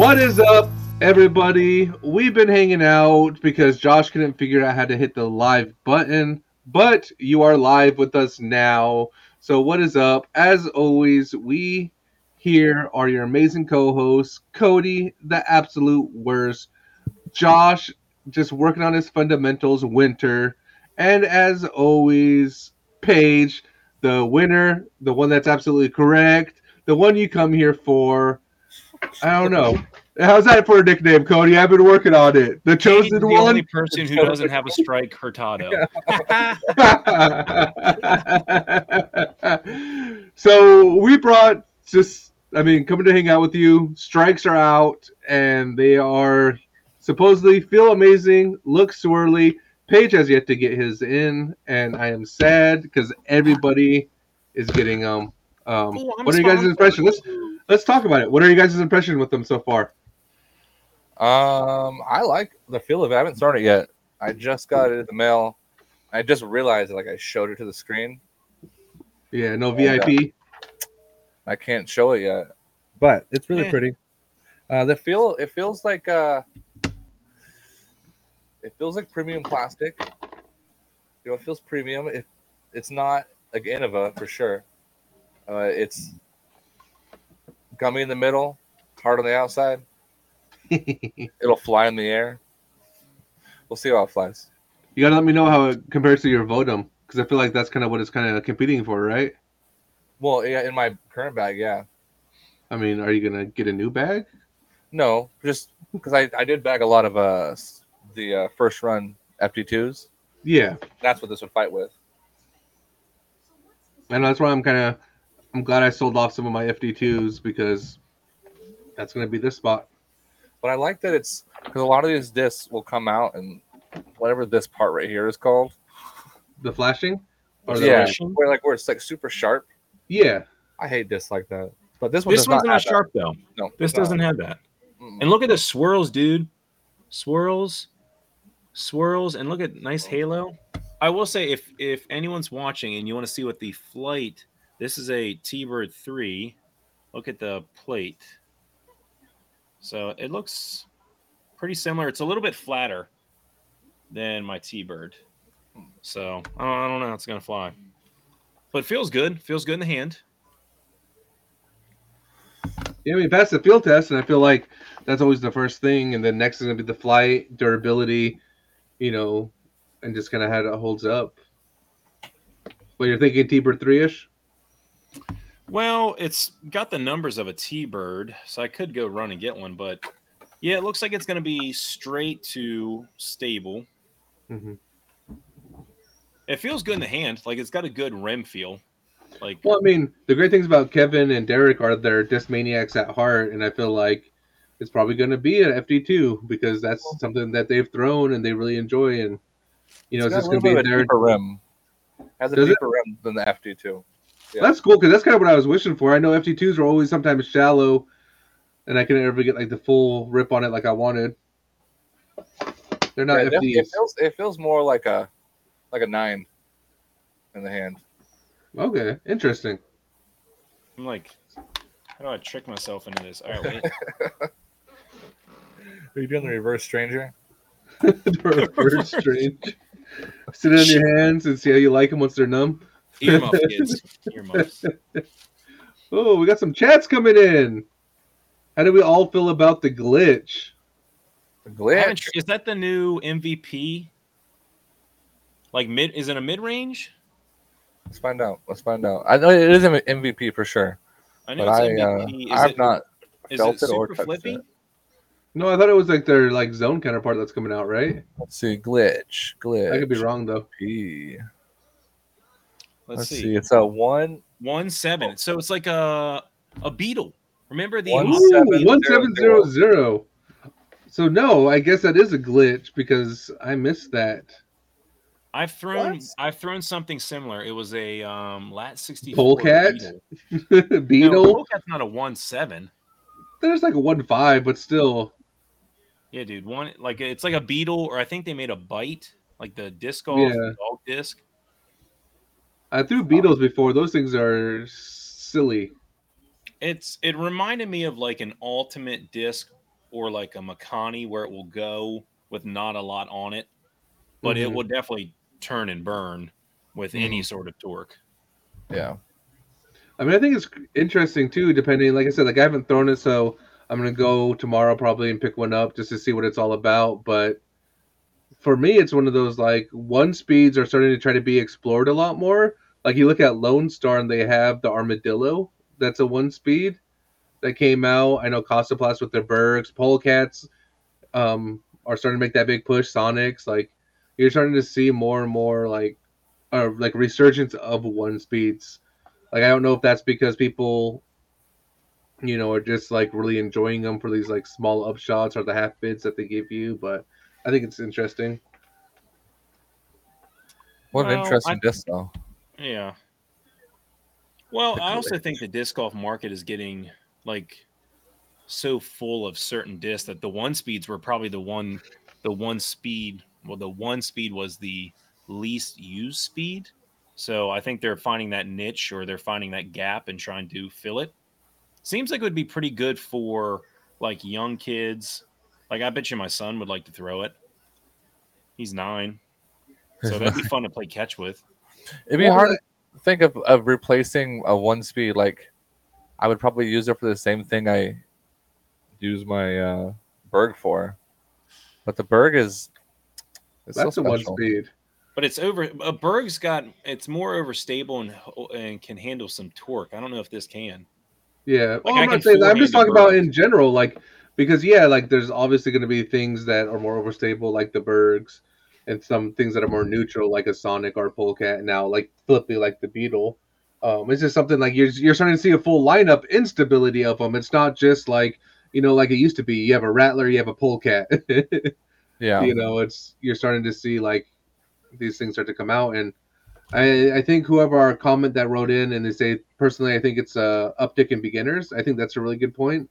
What is up, everybody? We've been hanging out because Josh couldn't figure out how to hit the live button, but you are live with us now. So, what is up? As always, we here are your amazing co hosts Cody, the absolute worst, Josh, just working on his fundamentals, Winter, and as always, Paige, the winner, the one that's absolutely correct, the one you come here for. I don't know. How's that for a nickname, Cody? I've been working on it. The He's chosen the one. The only person who doesn't have a strike, Hurtado. so we brought just I mean coming to hang out with you. Strikes are out and they are supposedly feel amazing, look swirly. Paige has yet to get his in, and I am sad because everybody is getting um um what are you guys' smiling. impression? Let's let's talk about it. What are you guys' impression with them so far? Um, I like the feel of it. I haven't started it yet. I just got it in the mail. I just realized like I showed it to the screen. Yeah, no. VIP. I can't show it yet, but it's really Yeah. pretty. Uh, the feel it feels like uh, it feels like premium plastic. You know, it feels premium. It it's not like Innova for sure. Uh, it's gummy in the middle, hard on the outside. It'll fly in the air. We'll see how it flies. You gotta let me know how it compares to your Vodum, because I feel like that's kind of what it's kind of competing for, right? Well, yeah, in my current bag, yeah. I mean, are you gonna get a new bag? No, just because I, I did bag a lot of uh the uh, first run FD2s. Yeah, That's what this would fight with. and that's why I'm kind of I'm glad I sold off some of my FD2s because that's gonna be this spot. But I like that it's because a lot of these discs will come out and whatever this part right here is called. The flashing, or the yeah, flashing? where like where it's like super sharp. yeah. I hate discs like that. But this one This does one's not not have that. sharp though. No, This it's not. doesn't have that. Mm-mm. And look at the swirls, dude. Swirls, swirls, and look at nice mm. halo. I will say, if if anyone's watching and you want to see what the flight, this is a T-Bird three. Look at the plate. So it looks pretty similar. It's a little bit flatter than my T-Bird. So I don't, I don't know how it's gonna fly, but feels good. Feels good in the hand. Yeah, we passed the field test, and I feel like that's always the first thing, and then next is gonna be the flight durability, you know, and just kind of how it holds up. But you're thinking T-Bird three ish? Well, it's got the numbers of a T-bird, so I could go run and get one, but yeah, it looks like it's going to be straight to stable. Mhm. It feels good in the hand, like it's got a good rim feel. Like Well, I mean, the great things about Kevin and Derek are they're disc maniacs at heart, and I feel like it's probably going to be an FD2 because that's something that they've thrown and they really enjoy, and you know, it's, got just going to be a their. deeper rim. Has a Does it? deeper rim than the FD2. Yeah. That's cool because that's kind of what I was wishing for. I know FD2s are always sometimes shallow, and I couldn't ever get like the full rip on it like I wanted. They're not Yeah, it, FDs. it feels it feels more like a like a nine in the hand. Okay, interesting. I'm like, how do I trick myself into this? All right, wait. Are you doing the reverse stranger? Reverse strange. Sit it on your hands and see how you like them once they're numb. Earmuff kids, earmuffs. Oh, we got some chats coming in. How do we all feel about the glitch? The glitch. Is that the new MVP? Like mid? Is it a mid range? Let's find out. Let's find out. I know it is an MVP for sure, I know but I it's uh, MVP. Is I have it, not is felt it it or super touched flippy? it. No, I thought it was like their like zone counterpart that's coming out, right? Let's see. Glitch. Glitch. I could be wrong though. P. Let's, Let's, see. see. It's a one one seven. One. So it's like a a beetle. Remember the One Opera Ooh, seven beetle? one zero seven zero zero. So no, I guess that is a glitch because I missed that. I've thrown What? I've thrown something similar. It was a um lat sixty Polecat? beetle. Beetle. No, Polecat's not a one seven. There's like a one five, but still. Yeah, dude. One like it's like a beetle, or I think they made a bite, like the disc golf Yeah. dog disc. I threw beetles before. Those things are silly. It's it reminded me of like an ultimate disc or like a Makani where it will go with not a lot on it, but it Mhm. will definitely turn and burn with any sort of torque. Yeah. I mean, I think it's interesting too, depending. Like I said, like I haven't thrown it, so I'm gonna go tomorrow probably and pick one up just to see what it's all about. But for me, it's one of those like one speeds are starting to try to be explored a lot more. Like you look at Lone Star and they have the Armadillo. That's a one speed that came out. I know Kastaplast with their Bergs, Polecats um, are starting to make that big push. Sonics, like you're starting to see more and more like, uh, like resurgence of one speeds. Like I don't know if that's because people, you know, are just like really enjoying them for these like small upshots or the half bids that they give you, but I think it's interesting. What an Well, interesting I- disc, though. Yeah. Well, I also think the disc golf market is getting like so full of certain discs that the one speeds were probably the one the one speed well the one speed was the least used speed. So I think they're finding that niche or they're finding that gap and trying to fill it. Seems like it would be pretty good for like young kids. Like I bet you my son would like to throw it. He's nine. So that'd be fun to play catch with. It'd be Well, hard to think of, of replacing a one speed. Like, I would probably use it for the same thing I use my uh, Berg for. But the Berg is. It's That's so a one speed. But it's over. A Berg's got it's more overstable and and can handle some torque. I don't know if this can. Yeah, well, I I'm not saying that. I'm just talking the about in general, like because yeah, like there's obviously going to be things that are more overstable, like the Bergs, and some things that are more neutral, like a Sonic or a Polecat. Now, like Flippy, like the Beetle. Um, it's just something like you're you're starting to see a full lineup instability of them. It's not just like you know, like it used to be. You have a Rattler, you have a Polecat. Yeah. you know it's you're starting to see like these things start to come out and i i think whoever our comment that wrote in and they say personally i think it's a uptick in beginners i think that's a really good point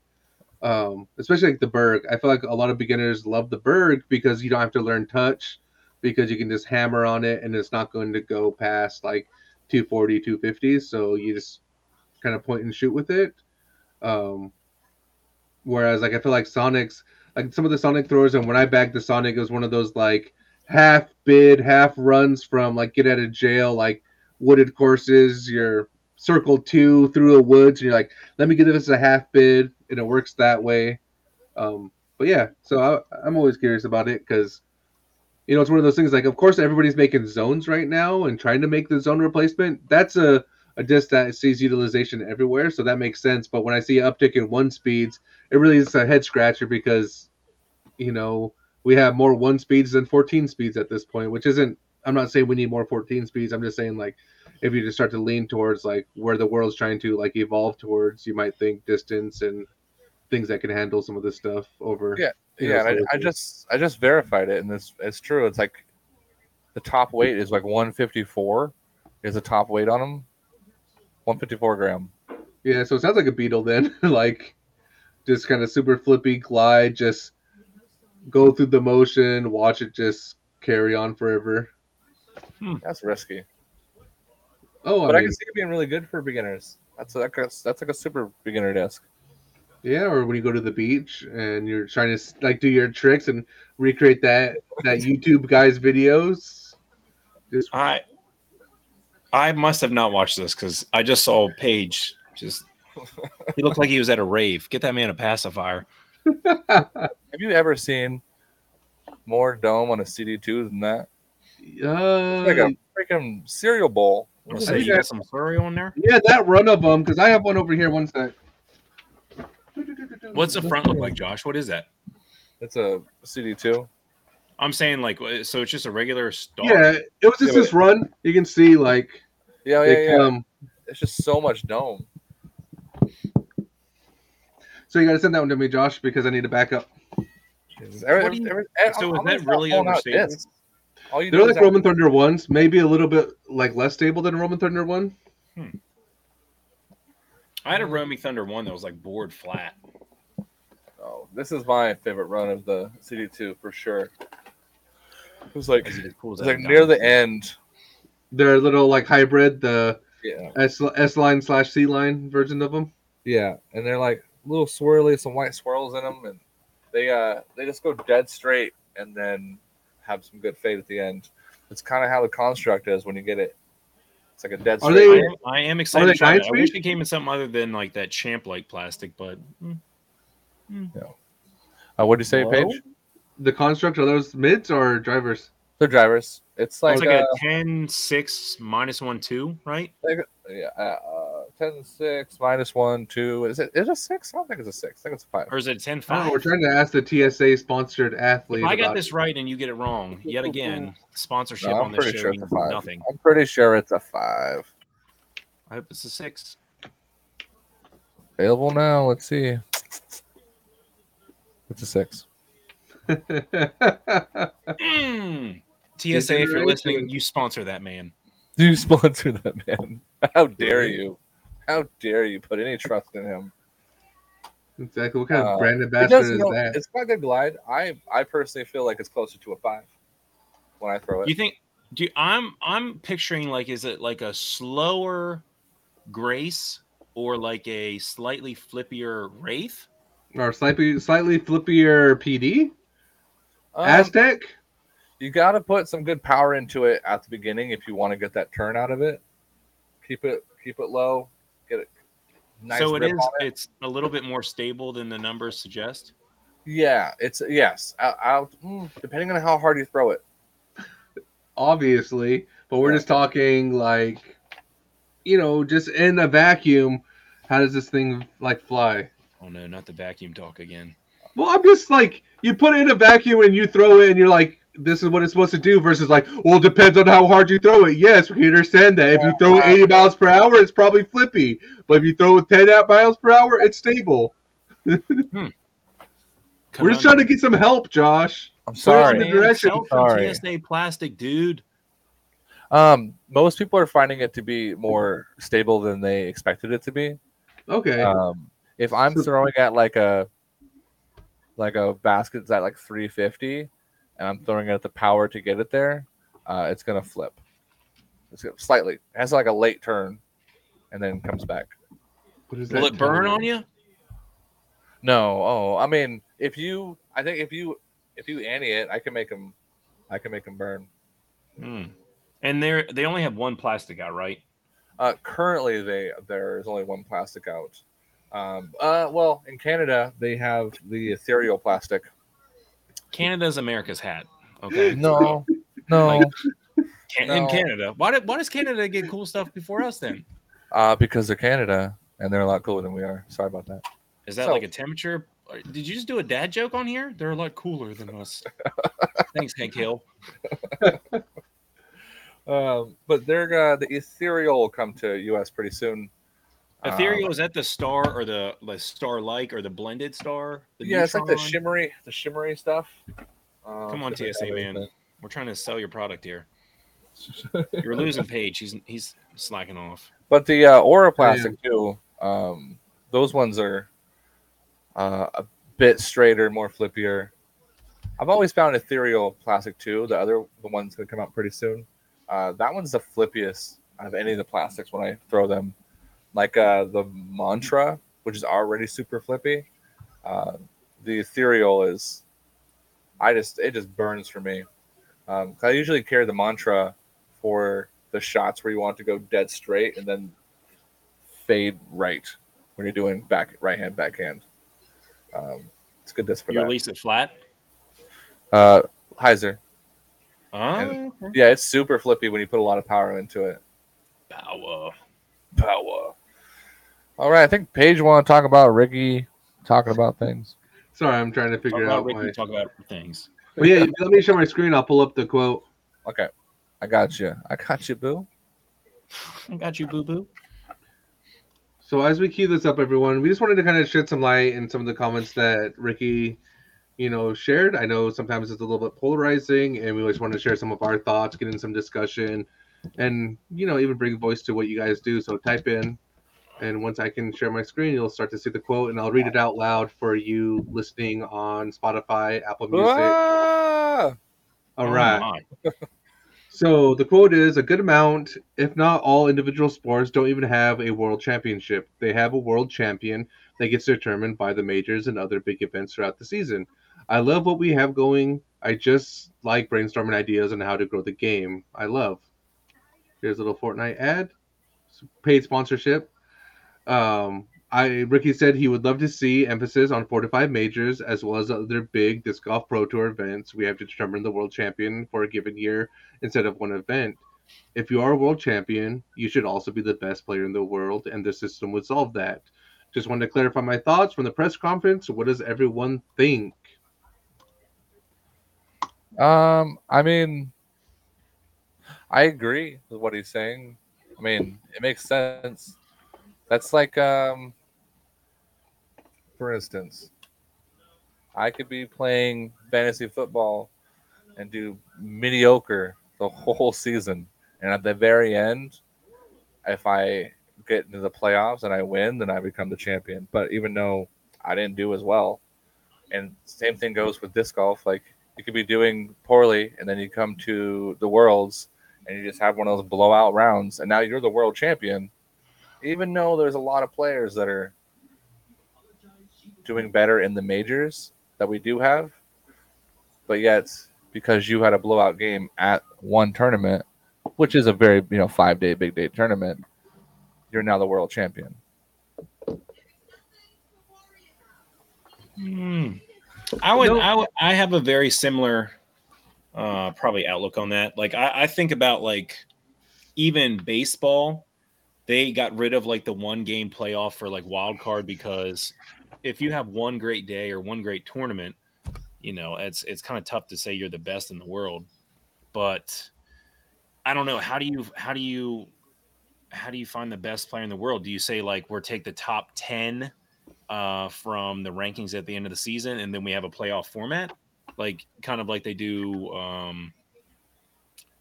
um especially like the berg i feel like a lot of beginners love the berg because you don't have to learn touch because you can just hammer on it and it's not going to go past like 240 250 so you just kind of point and shoot with it um whereas like i feel like sonics like some of the Sonic throwers, and when I bagged the Sonic, it was one of those like half bid, half runs from like get out of jail, like wooded courses. You're circle two through the woods, and you're like, let me give this a half bid, and it works that way. Um, but yeah, so I, I'm always curious about it because you know it's one of those things. Like, of course, everybody's making zones right now and trying to make the zone replacement. That's a a disc that sees utilization everywhere, so that makes sense. But when I see uptick in one speeds, it really is a head scratcher because you know we have more one speeds than 14 speeds at this point which isn't i'm not saying we need more 14 speeds i'm just saying like if you just start to lean towards like where the world's trying to like evolve towards you might think distance and things that can handle some of this stuff over Yeah, Yeah, and I, I just I just verified it, and it's it's true. It's like the top weight is like 154. Is the top weight on them 154 gram. yeah so it sounds like a beetle then like just kind of super flippy glide just go through the motion watch it just carry on forever hmm. That's risky, oh but i I can see it being really good for beginners. That's like a, that's like a super beginner disc. Yeah, or when you go to the beach and you're trying to like do your tricks and recreate that that YouTube guy's videos. Just I I must have not watched this because I just saw Paige. Just he looked like he was at a rave. Get that man a pacifier. Have you ever seen more dome on a CD2 than that? uh, like a freaking cereal bowl. I'm gonna say you got some furry on there. yeah, that run of them because I have one over here. One sec. What's the front look like, Josh? What is that? It's a CD2. I'm saying like uh, so it's just a regular star. Yeah, it was just Yeah, this run. You can see like Yeah, yeah, they yeah. come. It's just so much dome. So you got to send that one to me, Josh, because I need to back up. Every- What do you- every- eh, so is that really pulling out overstable? discs. All you They're like is Roman Thunder ones, maybe a little bit like less stable than a Roman Thunder one. Hmm. I had a Romy Thunder one that was like board flat. Oh, this is my favorite run of the CD2 for sure. It was like it cool as it's like near the end. They're a little like hybrid, the Yeah, S S line slash C line version of them. yeah, and they're like little swirly, some white swirls in them, and They uh they just go dead straight and then have some good fade at the end. It's kind of how the construct is when you get it. It's like a dead Are straight. I they- am, I am excited. they to try. I wish speed? it came in something other than like that champ like plastic, but mm, uh, what do you say, Whoa. Paige? The construct are those mids or drivers? They're drivers. It's like, it's like uh, a 10 6 minus 1 2, right? yeah, uh, uh, 10, 6, minus 1, 2. Is it, is it a 6? I don't think it's a 6. I think it's a 5. Or is it 10 I don't we're trying to ask the TSA sponsored athlete. If I got this it. right and you get it wrong, yet again, sponsorship No, on I'm this show sure means nothing. I'm pretty sure it's a 5. I hope it's a 6. Available now. Let's see. It's a 6. Mm. TSA, if you're listening, you sponsor that man. You sponsor that man. How dare you? How dare you put any trust in him? exactly. What kind Uh, of brand It ambassador does, is know, that? It's got good glide. I I personally feel like it's closer to a five when I throw it. You think do you, I'm I'm picturing like is it like a slower grace or like a slightly flippier wraith? Or slightly slightly flippier PD? Um, Aztec? you got to put some good power into it at the beginning if you want to get that turn out of it. Keep it keep it low. Get it nice. so it rip is on it. it's a little bit more stable than the numbers suggest. Yeah, it's yes. Out, out mm, depending on how hard you throw it. Obviously. But we're Yeah. just talking like you know, just in a vacuum, how does this thing like fly? Oh no, not the vacuum talk again. Well, I'm just like you put it in a vacuum and you throw it, and you're like, "This is what it's supposed to do." Versus like, well, it depends on how hard you throw it. Yes, we understand that. If you throw it 80 miles per hour, it's probably flippy. But if you throw it 10 miles per hour, it's stable. Come We're just on, trying to get some help, Josh. I'm Put it sorry. in the direction. Sell from Sorry. TSA plastic, dude. Um, most people are finding it to be more stable than they expected it to be. Okay. Um, if I'm So- throwing at like a like a basket that's at like 350, and I'm throwing it at the power to get it there, uh, it's gonna flip. It's gonna, slightly. It has like a late turn, and then comes back. what is Will that it burn on you? No, oh, I mean, if you, I think if you if you ante it, I can make them, I can make them burn. Hmm. And they're they only have one plastic out, right? Uh, currently, they there is only one plastic out. Um, uh, well, in Canada, they have the ethereal plastic. Canada's America's hat. Okay. No, no, Like- Can- In Canada. Why did why does Canada get cool stuff before us then? uh, because they're Canada and they're a lot cooler than we are. Sorry about that. Is that So- like a temperature? Did you just do a dad joke on here? They're a lot cooler than us. Thanks, Hank Hill. Um, but they're uh, the ethereal will come to U.S. pretty soon. Um, Ethereal is that the star or the the star like or the blended star? The yeah, it's like the shimmery, the shimmery stuff. Um, Come on, TSA colors, man. We're trying to sell your product here. You're losing Paige. He's he's slacking off. But the uh, Aura plastic too. Um, those ones are uh, a bit straighter, more flippier. I've always found ethereal plastic too. The other, the one's gonna come out pretty soon. Uh, that one's the flippiest out of any of the plastics when I throw them. Like uh, the Mantra, which is already super flippy. Uh, the ethereal is, I just it just burns for me. Um, I usually carry the Mantra for the shots where you want to go dead straight and then fade right when you're doing back right hand backhand. Um, it's good disc for You that. release it flat. Uh, Hyzer. Oh, Yeah, it's super flippy when you put a lot of power into it. power. Power. All right, I think Paige want to talk about Ricky talking about things. Sorry, I'm trying to Talk figure about out Ricky, my. talk about things. But yeah, let me show my screen. I'll pull up the quote. Okay, I got you. I got you, boo. I got you, boo boo. So as we cue this up, everyone, we just wanted to kind of shed some light in some of the comments that Ricky, you know, shared. I know sometimes it's a little bit polarizing, and we just want to share some of our thoughts, get in some discussion, and you know, even bring voice to what you guys do. So type in, and once I can share my screen, you'll start to see the quote, and I'll read it out loud for you listening on Spotify, Apple Music. Ah! All Oh So the quote is a good amount, if not all individual sports don't even have a world championship. They have a world champion that gets determined by the majors and other big events throughout the season. I love what we have going. I just like brainstorming ideas on how to grow the game. I love. Here's a little Fortnite ad, paid sponsorship. Um, I Ricky said he would love to see emphasis on four to five majors as well as other big disc golf pro tour events. We have to determine the world champion for a given year instead of one event. If you are a world champion, you should also be the best player in the world, and the system would solve that. Just wanted to clarify my thoughts from the press conference. What does everyone think? Um, I mean, I agree with what he's saying. I mean, it makes sense. That's like, um, for instance, I could be playing fantasy football and do mediocre the whole season, and at the very end, if I get into the playoffs and I win, then I become the champion. But even though I didn't do as well, and same thing goes with disc golf, like you could be doing poorly, and then you come to the worlds and you just have one of those blowout rounds, and now you're the world champion. Even though there's a lot of players that are doing better in the majors that we do have, but yet because you had a blowout game at one tournament, which is a very you know five day big day tournament, you're now the world champion. Hmm. I would, I would, I have a very similar, uh, probably outlook on that. Like, I, I think about like even baseball, they got rid of like the one game playoff for like wild card because if you have one great day or one great tournament, you know, it's it's kind of tough to say you're the best in the world. But I don't know. How do you how do you how do you find the best player in the world? Do you say like we're take the top ten uh, from the rankings at the end of the season, and then we have a playoff format, like kind of like they do, um,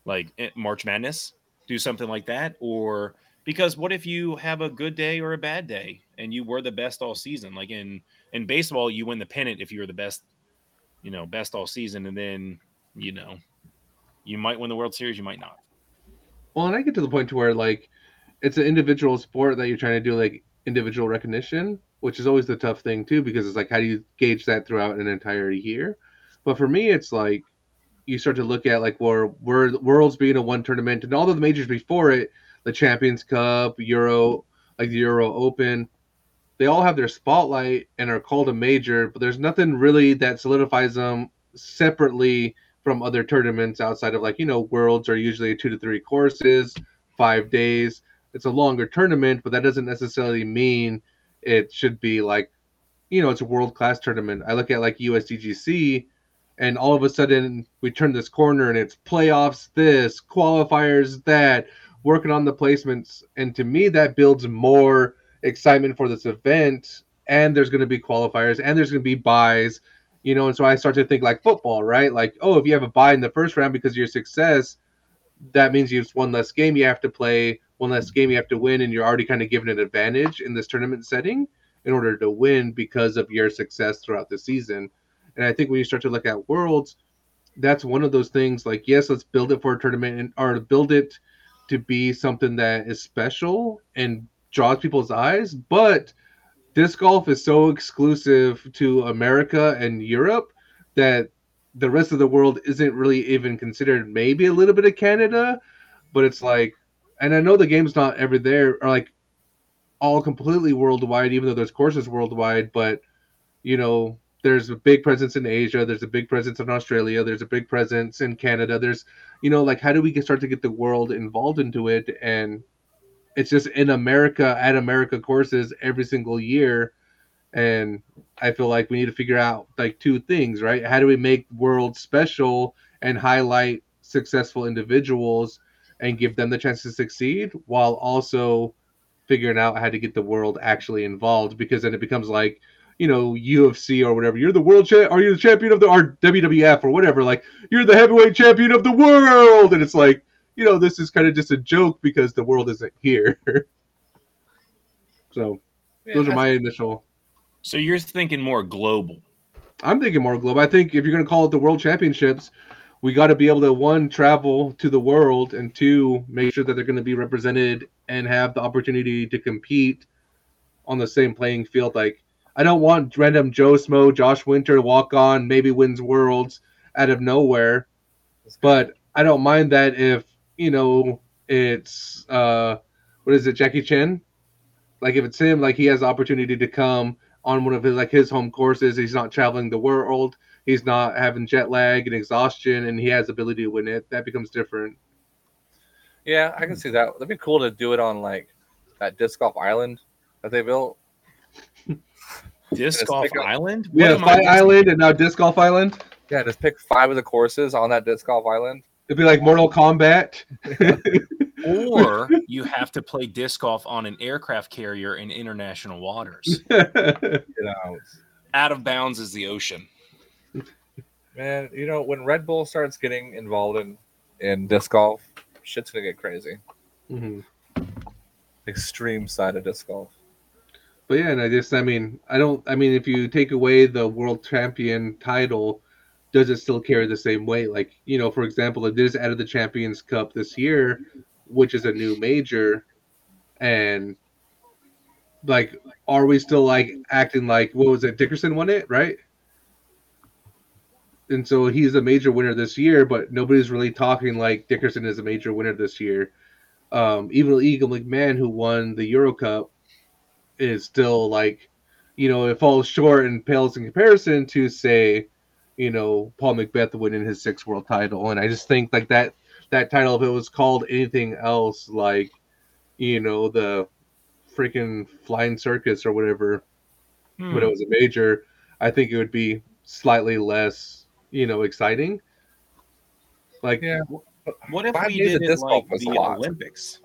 like eh, March Madness, do something like that, or because what if you have a good day or a bad day and you were the best all season? Like in in baseball, you win the pennant if you were the best, you know, best all season, and then you know, you might win the World Series, you might not. Well, and I get to the point to where like it's an individual sport that you're trying to do like individual recognition, which is always the tough thing too, because it's like how do you gauge that throughout an entire year? But for me, it's like you start to look at like where where worlds being a one tournament and all of the majors before it, the Champions Cup, Euro, like the Euro Open, they all have their spotlight and are called a major, but there's nothing really that solidifies them separately from other tournaments outside of like you know worlds are usually two to three courses, five days. It's a longer tournament, but that doesn't necessarily mean it should be like you know it's a world class tournament. I look at like USDGC, and all of a sudden we turn this corner and it's playoffs this, qualifiers that, working on the placements, and to me that builds more excitement for this event. And there's going to be qualifiers, and there's going to be buys, you know. And so I start to think like football, right? Like, oh, if you have a buy in the first round because of your success, that means you've one less game you have to play, one less game you have to win, and you're already kind of given an advantage in this tournament setting in order to win because of your success throughout the season. And I think when you start to look at worlds, that's one of those things like, yes, let's build it for a tournament and or build it to be something that is special and draws people's eyes, but disc golf is so exclusive to America and Europe that the rest of the world isn't really even considered. Maybe a little bit of Canada, but it's like, and I know the game's not ever there or like all completely worldwide, even though there's courses worldwide. But you know, there's a big presence in Asia. There's a big presence in Australia. There's a big presence in Canada. There's, you know, like how do we get, start to get the world involved into it? And it's just in America at America courses every single year. And I feel like we need to figure out like two things, right? How do we make world special and highlight successful individuals and give them the chance to succeed while also figuring out how to get the world actually involved because then it becomes like you know UFC or whatever. You're the world champ. Are you the champion of the or WWF or whatever? Like you're the heavyweight champion of the world, and it's like you know this is kind of just a joke because the world isn't here. so Yeah, those are my initial. So you're thinking more global. I'm thinking more global. I think if you're going to call it the World Championships, we got to be able to one travel to the world and two make sure that they're going to be represented and have the opportunity to compete on the same playing field. Like I don't want random Joe Smo, Josh Winter to walk on, maybe wins worlds out of nowhere. But I don't mind that if you know it's uh what is it, Jackie Chan? Like if it's him, like he has the opportunity to come on one of his like his home courses. He's not traveling the world. He's not having jet lag and exhaustion, and he has ability to win it. That becomes different. Yeah, I can see that. That'd be cool to do it on like that disc golf island that they built. Disc Golf pick Island? We What have am Fight? Island and now Disc Golf Island. Yeah, just pick five of the courses on that disc golf island. It'd be like Mortal Kombat. Or you have to play disc golf on an aircraft carrier in international waters. You know, Out of bounds is the ocean. man. You know when Red Bull starts getting involved in in disc golf, shit's gonna get crazy. Mhm. Extreme side of disc golf. But yeah, and I just, I mean, I don't, I mean, if you take away the world champion title, does it still carry the same weight? Like, you know, for example, it is out of the Champions Cup this year, which is a new major, and like, are we still like acting like what was it? Dickerson won it, right? And so he's a major winner this year, but nobody's really talking like Dickerson is a major winner this year. Um, even Eagle McMahon, who won the Euro Cup, is still like, you know, it falls short and pales in comparison to say, you know, Paul McBeth winning his sixth world title. And I just think like that that title, if it was called anything else, like, you know, the freaking flying circus or whatever, Hmm. when it was a major, I think it would be slightly less, you know, exciting. Like, Yeah. What if we did of it disc like the lot. Olympics?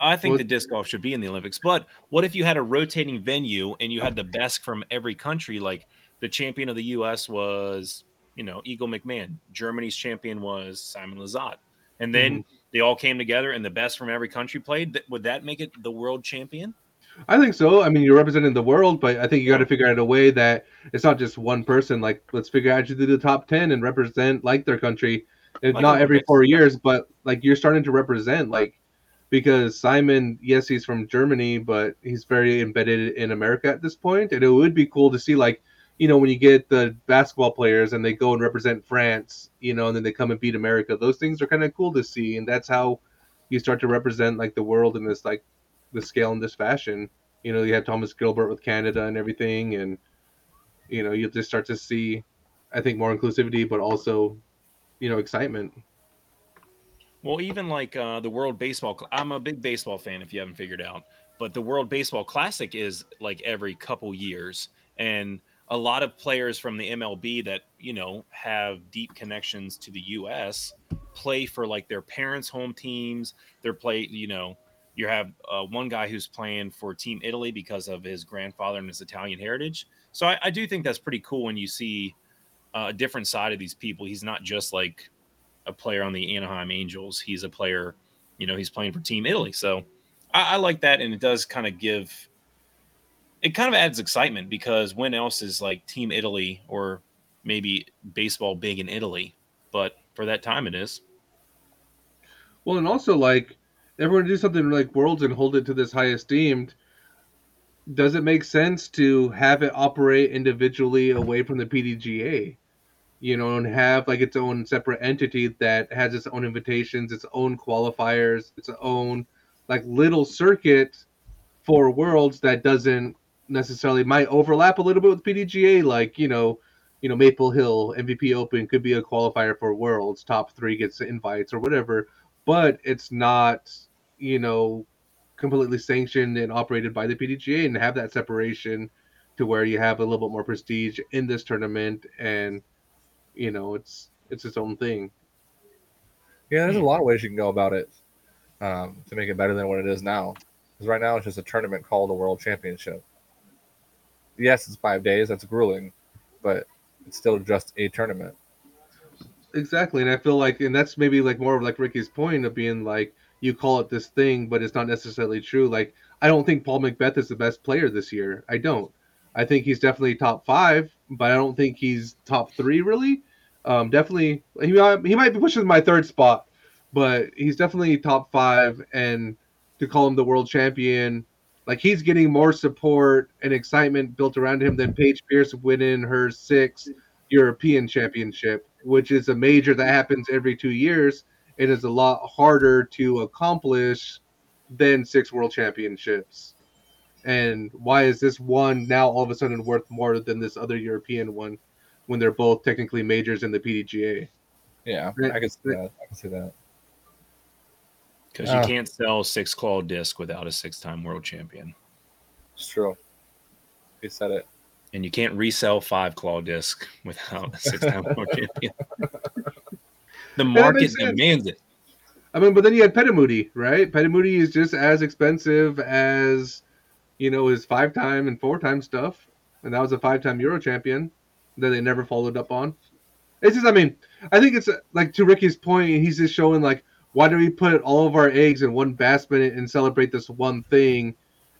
I think Well- the disc golf should be in the Olympics. But what if you had a rotating venue and you had the best from every country? Like the champion of the U.S. was, you know, Eagle McMahon. Germany's champion was Simon Lizotte. And then Mm-hmm. they all came together and the best from every country played. Would that make it the world champion? I think so. I mean, you're representing the world, but I think you got to figure out a way that it's not just one person. Like, let's figure out to do the top ten and represent like their country. If Like not every four years, but like you're starting to represent like because Simon, yes, he's from Germany, but he's very embedded in America at this point, and it would be cool to see like you know when you get the basketball players and they go and represent France, you know, and then they come and beat America. Those things are kind of cool to see, and that's how you start to represent like the world in this like the scale in this fashion. You know, you have Thomas Gilbert with Canada and everything, and you know, you'll just start to see, I think, more inclusivity, but also, you know, excitement. Well, even like uh, the World Baseball, Cl- I'm a big baseball fan. If you haven't figured out, but the World Baseball Classic is like every couple years, and a lot of players from the MLB that you know have deep connections to the U.S. play for like their parents' home teams. They're play, you know, you have uh, one guy who's playing for Team Italy because of his grandfather and his Italian heritage. So I, I do think that's pretty cool when you see uh, a different side of these people. He's not just like a player on the Anaheim Angels. He's a player, you know, he's playing for Team Italy. So I, I like that, and it does kind of give. It kind of adds excitement because when else is like Team Italy or maybe baseball big in Italy? But for that time, it is. Well, and also like everyone do something like Worlds and hold it to this high esteemed, does it make sense to have it operate individually away from the PDGA? You know, and have like its own separate entity that has its own invitations, its own qualifiers, its own like little circuit for Worlds that doesn't necessarily might overlap a little bit with PDGA, like you know, you know Maple Hill MVP Open could be a qualifier for Worlds. Top three gets invites or whatever but it's not, you know, completely sanctioned and operated by the PDGA and have that separation to where you have a little bit more prestige in this tournament and you know, it's it's its own thing. Yeah, there's a lot of ways you can go about it um, to make it better than what it is now. Because right now it's just a tournament called a World Championship. Yes, it's five days. That's grueling, but it's still just a tournament. Exactly, and I feel like, and that's maybe like more of like Ricky's point of being like, you call it this thing, but it's not necessarily true. Like, I don't think Paul McBeth is the best player this year. I don't. I think he's definitely top five, but I don't think he's top three really. Um, definitely, he he might be pushing my third spot, but he's definitely top five. And to call him the world champion, like he's getting more support and excitement built around him than Paige Pierce winning her sixth European Championship, which is a major that happens every two years and is a lot harder to accomplish than six World Championships. And why is this one now all of a sudden worth more than this other European one when they're both technically majors in the PDGA? Yeah, Right. I can see that. I can see that. Because you ah. can't sell six claw disc without a six time world champion. It's true. He said it. And you can't resell five claw disc without a six time world champion. The market demands it. I mean, but then you had Petamoody, right? Petamoody is just as expensive as, you know, his five time and four time stuff. And that was a five time Euro champion that they never followed up on. It's just, I mean, I think it's uh, like to Ricky's point, he's just showing, like, why do we put all of our eggs in one basket and celebrate this one thing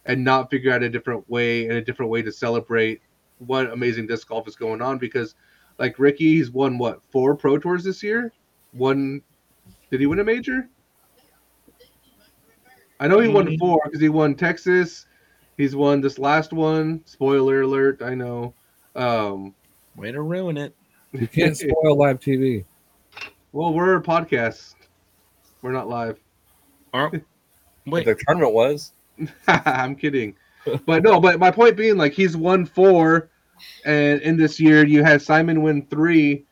and not figure out a different way and a different way to celebrate what amazing disc golf is going on? Because, like, Ricky, he's won, what, four Pro Tours this year? One did he win a major? I know he won Mhm. four because he won Texas. He's won this last one. Spoiler alert! I know. Um, Way to ruin it. You can't spoil live TV. well, we're a podcast. We're not live. Aren't, But wait, the tournament was. I'm kidding. But no, but my point being, like, he's won four, and in this year you had Simon win three.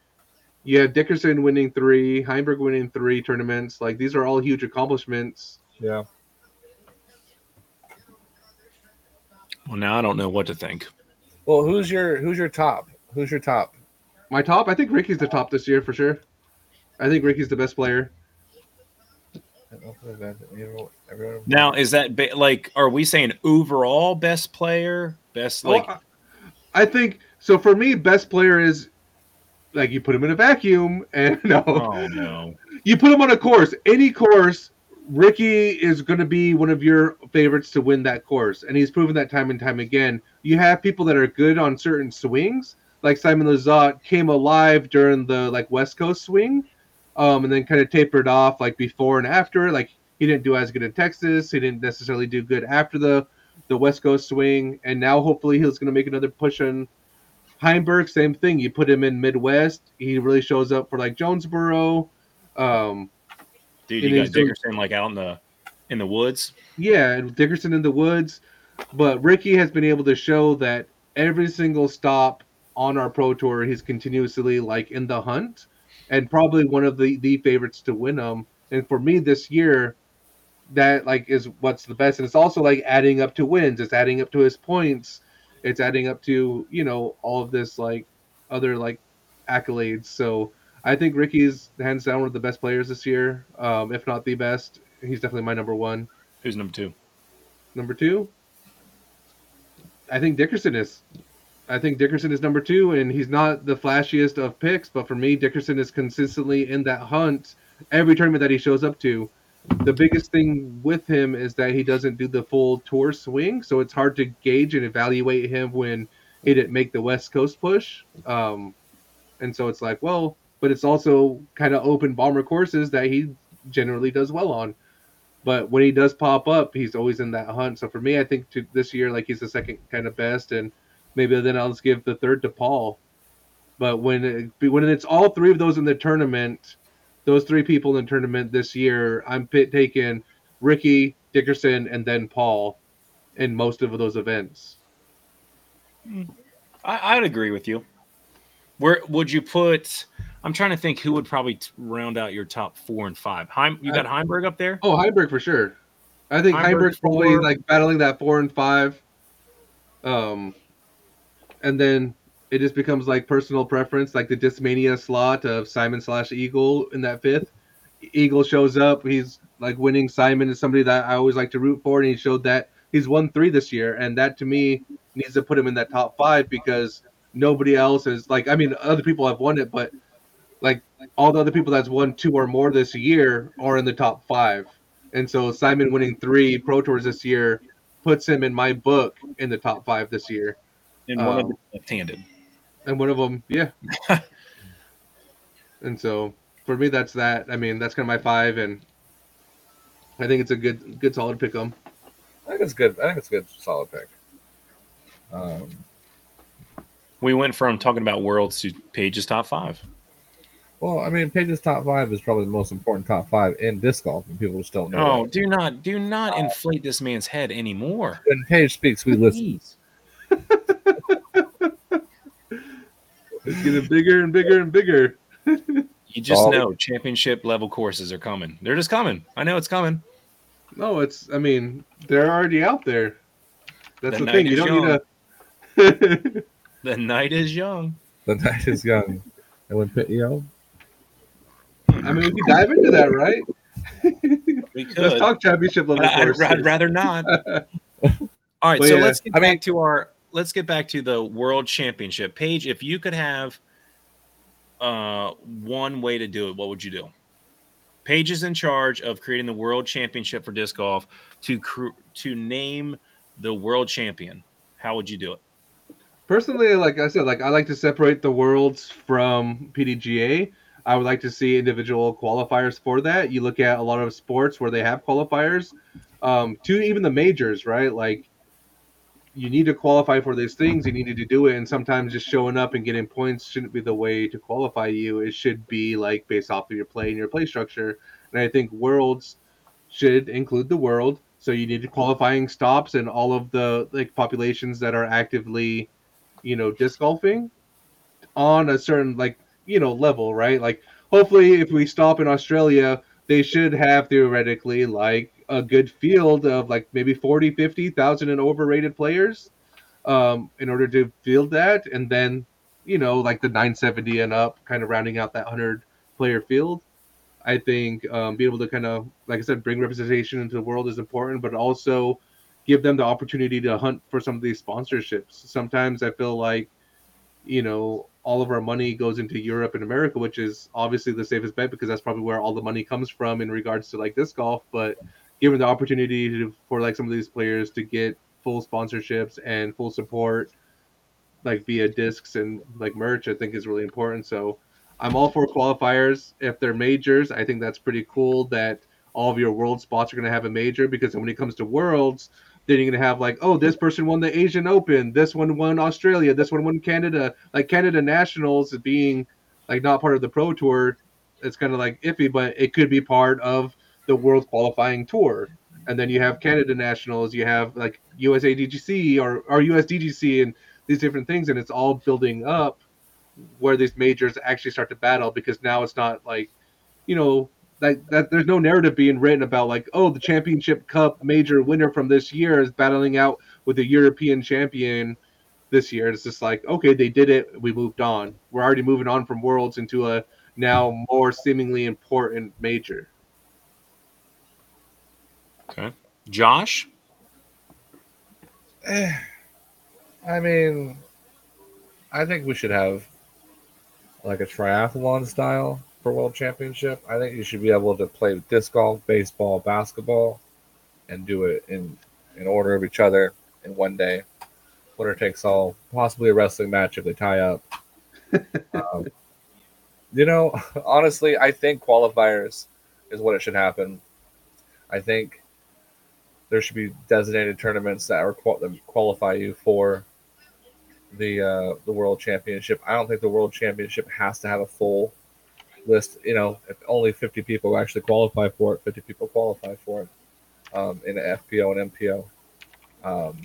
You had Dickerson winning three, Heimburg winning three tournaments. Like these are all huge accomplishments. Yeah. Well, now I don't know what to think. Well, who's your who's your top? Who's your top? My top, I think Ricky's the top this year for sure. I think Ricky's the best player. Now, is that ba- like, are we saying overall best player? Best, oh, like, Well, I I think so. For me, best player is like you put him in a vacuum, and no, oh no. you put him on a course. Any course, Ricky is going to be one of your favorites to win that course, and he's proven that time and time again. You have people that are good on certain swings, like Simon Lizotte came alive during the like West Coast swing, um, and then kind of tapered off like before and after. Like he didn't do as good in Texas. He didn't necessarily do good after the the West Coast swing, and now hopefully he's going to make another push on Heimburg. Same thing. You put him in Midwest, he really shows up for like Jonesboro. Um, Dude, you got Dickerson like out in the in the woods. yeah, and Dickerson in the woods, but Ricky has been able to show that every single stop on our pro tour, he's continuously like in the hunt, and probably one of the the favorites to win them. And for me this year, that like is what's the best, and it's also like adding up to wins. It's adding up to his points. It's adding up to you know all of this like other like accolades. So I think Ricky's hands down one of the best players this year, um, if not the best. He's definitely my number one. Who's number two? Number two, I think Dickerson is. I think Dickerson is number two, and he's not the flashiest of picks, but for me, Dickerson is consistently in that hunt every tournament that he shows up to. The biggest thing with him is that he doesn't do the full tour swing, so it's hard to gauge and evaluate him when he didn't make the West Coast push. Um, and so it's like, well, but it's also kind of open bomber courses that he generally does well on. But when he does pop up, he's always in that hunt. So for me, I think to this year, like he's the second kind of best, and maybe then I'll just give the third to Paul. But when it, when it's all three of those in the tournament, those three people in the tournament this year, I'm pit taking Ricky Dickerson and then Paul in most of those events. I, I'd agree with you. Where would you put? I'm trying to think who would probably t- round out your top four and five. Heim, you got Heimburg up there. Oh, Heimburg for sure. I think Heimburg Heimburg's probably four. like battling that four and five. Um, and then it just becomes like personal preference, like the Discmania slot of Simon slash Eagle in that fifth. Eagle shows up. He's like winning. Simon is somebody that I always like to root for, and he showed that he's won three this year, and that to me needs to put him in that top five because nobody else is like. I mean, other people have won it, but like all the other people that's won two or more this year are in the top five. And so Simon winning three Pro Tours this year puts him in my book in the top five this year. And one of Um, them left-handed. And one of them, yeah. and so for me, that's that. I mean, that's kind of my five, and I think it's a good, good, solid pick 'em. I think it's good. I think it's a good, solid pick. Um, We went from talking about worlds to Paige's top five. Well, I mean, Paige's top five is probably the most important top five in disc golf, and people just don't know. Oh, that. do not, do not uh, inflate this man's head anymore. When Page speaks, we listen. Please. It's getting bigger and bigger and bigger. You just know championship level courses are coming. They're just coming. I know it's coming. No, it's. I mean, they're already out there. That's The the, thing. You don't need to. The night is young. The night is young, and when Pit- you know, I mean, we can dive into that, right? We could. Let's talk championship level. I'd. I'd rather not. All right, But so yeah, let's get I back mean- to our let's get back to the world championship. Paige, if you could have uh one way to do it, what would you do? Paige is in charge of creating the world championship for disc golf to cr- to name the world champion. How would you do it? Personally, like I said, like I like to separate the worlds from PDGA. I would like to see individual qualifiers for that. You look at a lot of sports where they have qualifiers, um, to even the majors, right? Like you need to qualify for these things. You needed to do it, and sometimes just showing up and getting points shouldn't be the way to qualify you. It should be like based off of your play and your play structure. And I think worlds should include the world. So you need qualifying stops and all of the like populations that are actively, you know, disc golfing on a certain like you know level, right? Like hopefully, if we stop in Australia, they should have theoretically like a good field of like maybe 40, 50,000 and overrated players um, in order to field that. And then, you know, like the 970 and up, kind of rounding out that 100 player field. I think um, being able to kind of, like I said, bring representation into the world is important, but also give them the opportunity to hunt for some of these sponsorships. Sometimes I feel like, you know, all of our money goes into Europe and America, which is obviously the safest bet because that's probably where all the money comes from in regards to like this golf. But given the opportunity to, for like some of these players to get full sponsorships and full support, like via discs and like merch, I think is really important. So I'm all for qualifiers if they're majors. I think that's pretty cool that all of your world spots are going to have a major because when it comes to worlds, then you're to have like, oh, this person won the Asian Open, this one won Australia, this one won Canada. Like Canada Nationals being like not part of the Pro Tour, it's kind of like iffy, but it could be part of the World Qualifying Tour. And then you have Canada Nationals, you have like USA DGC or, or USDGC and these different things, and it's all building up where these majors actually start to battle because now it's not like, you know, that, that there's no narrative being written about like, oh, the championship cup major winner from this year is battling out with the European champion this year. It's just like, okay, they did it, we moved on. We're already moving on from worlds into a now more seemingly important major. Okay. Josh? Eh, I mean, I think we should have like a triathlon style for world championship. I think you should be able to play disc golf, baseball, basketball, and do it in in order of each other in one day. Winner takes all. Possibly a wrestling match if they tie up. um, you know, honestly, I think qualifiers is what it should happen. I think there should be designated tournaments that are qual- that qualify you for the uh, the world championship. I don't think the world championship has to have a full list. You know, if only 50 people actually qualify for it, 50 people qualify for it um, in FPO and MPO. Um,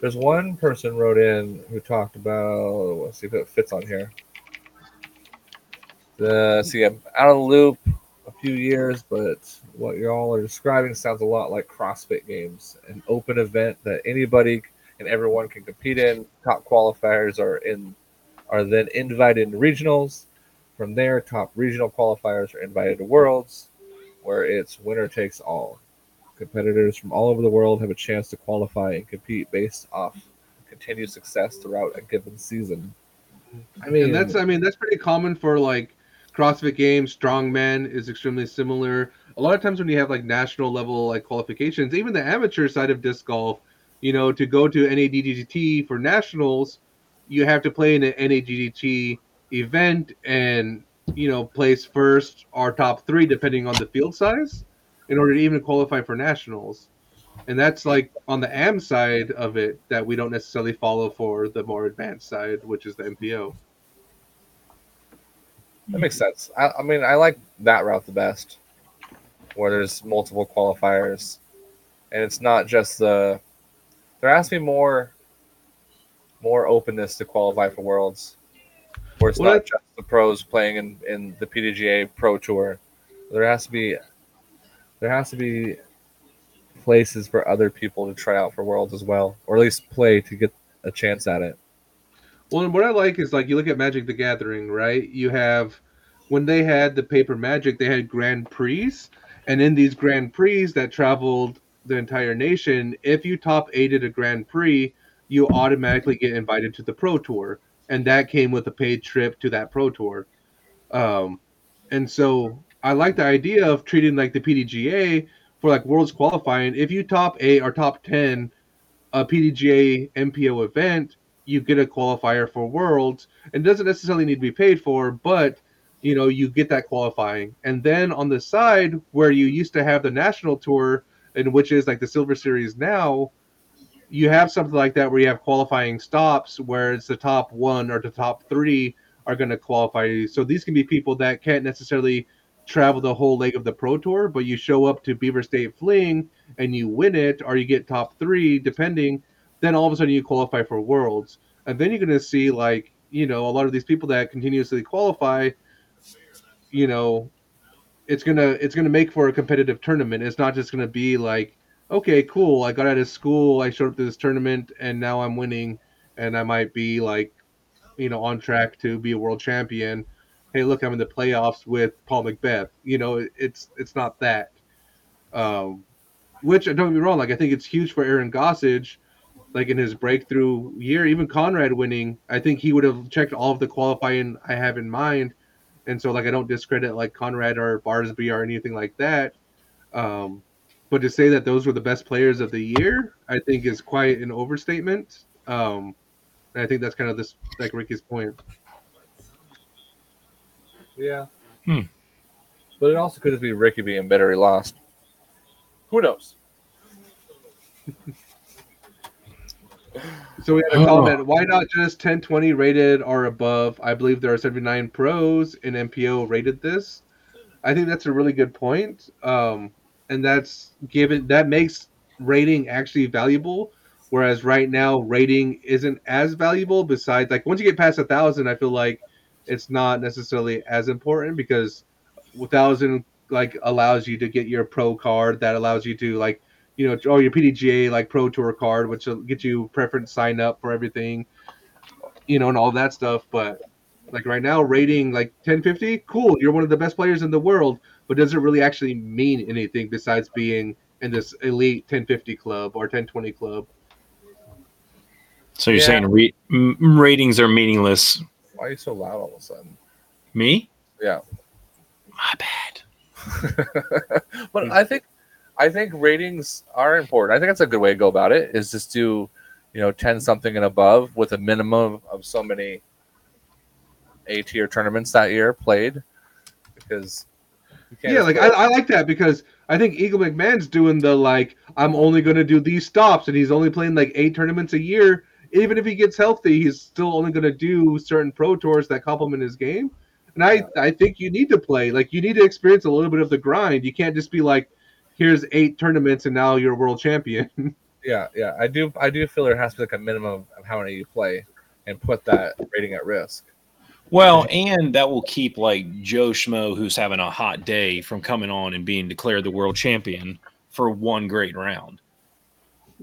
there's one person wrote in who talked about. Let's see if it fits on here. The see, I'm out of the loop a few years, but what y'all are describing sounds a lot like CrossFit Games, an open event that anybody and everyone can compete in. Top qualifiers are in are then invited in regionals. From there, top regional qualifiers are invited to worlds, where it's winner takes all. Competitors from all over the world have a chance to qualify and compete based off continued success throughout a given season. I mean, and that's I mean that's pretty common for like CrossFit Games. Strongman is extremely similar. A lot of times when you have like national level like qualifications, even the amateur side of disc golf, you know, to go to NADGT for nationals, you have to play in an NADGT event and you know place first or top three depending on the field size in order to even qualify for nationals. and that's like on the AM side of it that we don't necessarily follow for the more advanced side, which is the MPO. That makes sense. I, I mean, I like that route the best, where there's multiple qualifiers, and it's not just the. There has to be more. More openness to qualify for worlds, where it's Well, not just the pros playing in, in the PDGA Pro Tour. There has to be. There has to be places for other people to try out for worlds as well, or at least play to get a chance at it. Well, and what I like is like you look at Magic the Gathering, right? You have when they had the paper Magic, they had Grand Prix, and in these Grand Prix that traveled the entire nation, if you top eighted a Grand Prix, you automatically get invited to the Pro Tour, and that came with a paid trip to that Pro Tour. Um, and so I like the idea of treating like the PDGA for like Worlds qualifying. If you top eight or top ten a PDGA MPO event, you get a qualifier for Worlds. and doesn't necessarily need to be paid for, but you know you get that qualifying. And then on the side where you used to have the national tour, and which is like the Silver Series now, you have something like that where you have qualifying stops where it's the top one or the top three are going to qualify. So these can be people that can't necessarily travel the whole leg of the pro tour, but you show up to Beaver State Fling and you win it, or you get top three, depending. Then all of a sudden you qualify for Worlds, and then you're going to see like you know a lot of these people that continuously qualify. You know, it's gonna it's gonna make for a competitive tournament. It's not just gonna be like, okay, cool, I got out of school, I showed up to this tournament, and now I'm winning, and I might be like, you know, on track to be a world champion. Hey, look, I'm in the playoffs with Paul McBeth. You know, it's it's not that. Um, which don't get me wrong, like I think it's huge for Aaron Gossage, like in his breakthrough year, even Conrad winning. I think he would have checked all of the qualifying I have in mind, and so like I don't discredit like Conrad or Barsby or anything like that. Um, but to say that those were the best players of the year, I think is quite an overstatement. Um, and I think that's kind of this like Ricky's point. Yeah. Hmm. But it also could just be Ricky being bitter he lost. Who knows? So we had a Oh. comment. Why not just 1020 rated or above? I believe there are 79 pros in MPO rated this. I think that's a really good point. Um, and that's given that makes rating actually valuable. Whereas right now rating isn't as valuable. Besides, like once you get past a thousand, I feel like it's not necessarily as important because a thousand like allows you to get your pro card that allows you to like you know, or your PDGA like Pro Tour card, which will get you preference sign up for everything, you know, and all that stuff. But like right now, rating like 1050, cool, you're one of the best players in the world, but does it really actually mean anything besides being in this elite 1050 club or 1020 club? So you're Yeah. saying re- m- ratings are meaningless? Why are you so loud all of a sudden? Me? Yeah. My bad. but I think I think ratings are important. I think that's a good way to go about it. Is just do, you know, ten something and above with a minimum of so many A tier tournaments that year played, because you can't Yeah, like I, I like that because I think Eagle McMahon's doing the like I'm only going to do these stops, and he's only playing like eight tournaments a year. Even if he gets healthy, he's still only going to do certain pro tours that complement his game. And I, I think you need to play like you need to experience a little bit of the grind. You can't just be like, here's eight tournaments and now you're a world champion. yeah, yeah. I do I do feel there has to be like a minimum of how many you play and put that rating at risk. Well, and that will keep like Joe Schmo, who's having a hot day, from coming on and being declared the world champion for one great round.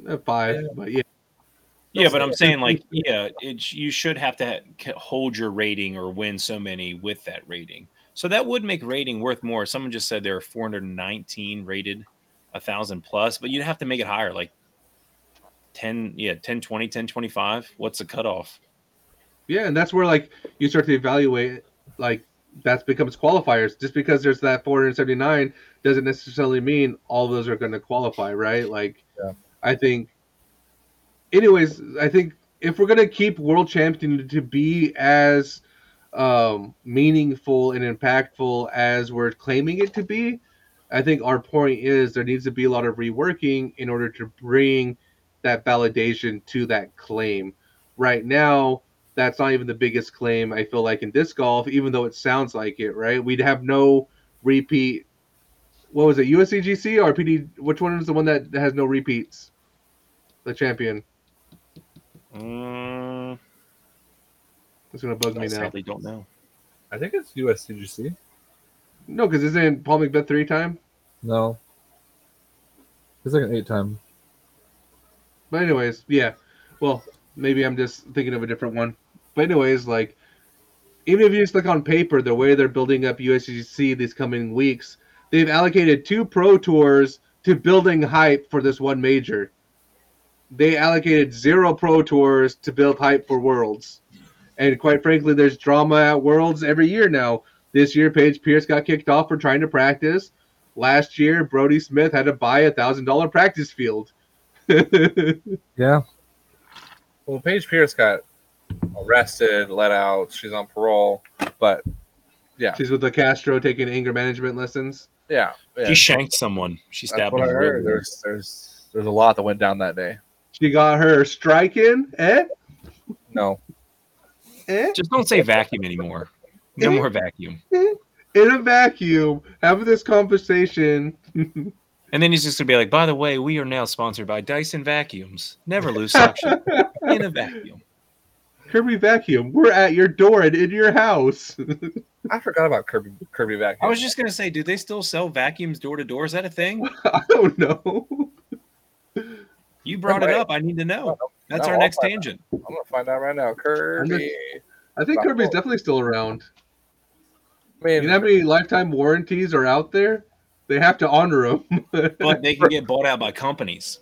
Uh, five, but yeah, Yeah, but I'm saying like, yeah, it, you should have to hold your rating or win so many with that rating. So that would make rating worth more. Someone just said there are 419 rated, a thousand plus, but you'd have to make it higher, like 10, yeah, 10, 20, 10, 25. What's the cutoff? Yeah, and that's where like you start to evaluate like that becomes qualifiers. Just because there's that 479 doesn't necessarily mean all of those are going to qualify, right? Like, Yeah. I think. Anyways, I think if we're going to keep world champion to be as um, meaningful and impactful as we're claiming it to be, I think our point is there needs to be a lot of reworking in order to bring that validation to that claim. Right now, that's not even the biggest claim I feel like in disc golf, even though it sounds like it, right? We'd have no repeat. What was it, USCGC or PD? Which one is the one that has no repeats? The champion. Mm, It's gonna bug I me now. sadly don't know. I think it's USCGC. No, because isn't Paul McBeth three time? No. It's like an eight time. But anyways, yeah. Well, maybe I'm just thinking of a different one. But anyways, like even if you just look on paper, the way they're building up USGC these coming weeks, they've allocated two pro tours to building hype for this one major. They allocated zero pro tours to build hype for Worlds. And quite frankly, there's drama at Worlds every year now. This year, Paige Pierce got kicked off for trying to practice. Last year, Brodie Smith had to buy a thousand dollar practice field. Yeah. Well, Paige Pierce got arrested, let out. She's on parole, but yeah, She's with the Castro taking anger management lessons. yeah, yeah She shanked someone. She stabbed what him. in the heard. rib. There's there's there's a lot that went down that day. She got her strike in, eh? No, Eh? Just don't say vacuum anymore. No more vacuum. In a vacuum, having this conversation. And then he's just gonna be like, by the way, we are now sponsored by Dyson Vacuums. Never lose suction in a vacuum. Kirby Vacuum, we're at your door and in your house. I forgot about Kirby Kirby vacuum. I was just gonna say, do they still sell vacuums door to door? Is that a thing? I don't know. You brought it up. I need to know. That's No, our I'll next find tangent. I'm gonna find out right now. Kirby. I think Kirby's definitely still around. I mean, You know how many lifetime warranties are out there? They have to honor them. But they can get bought out by companies.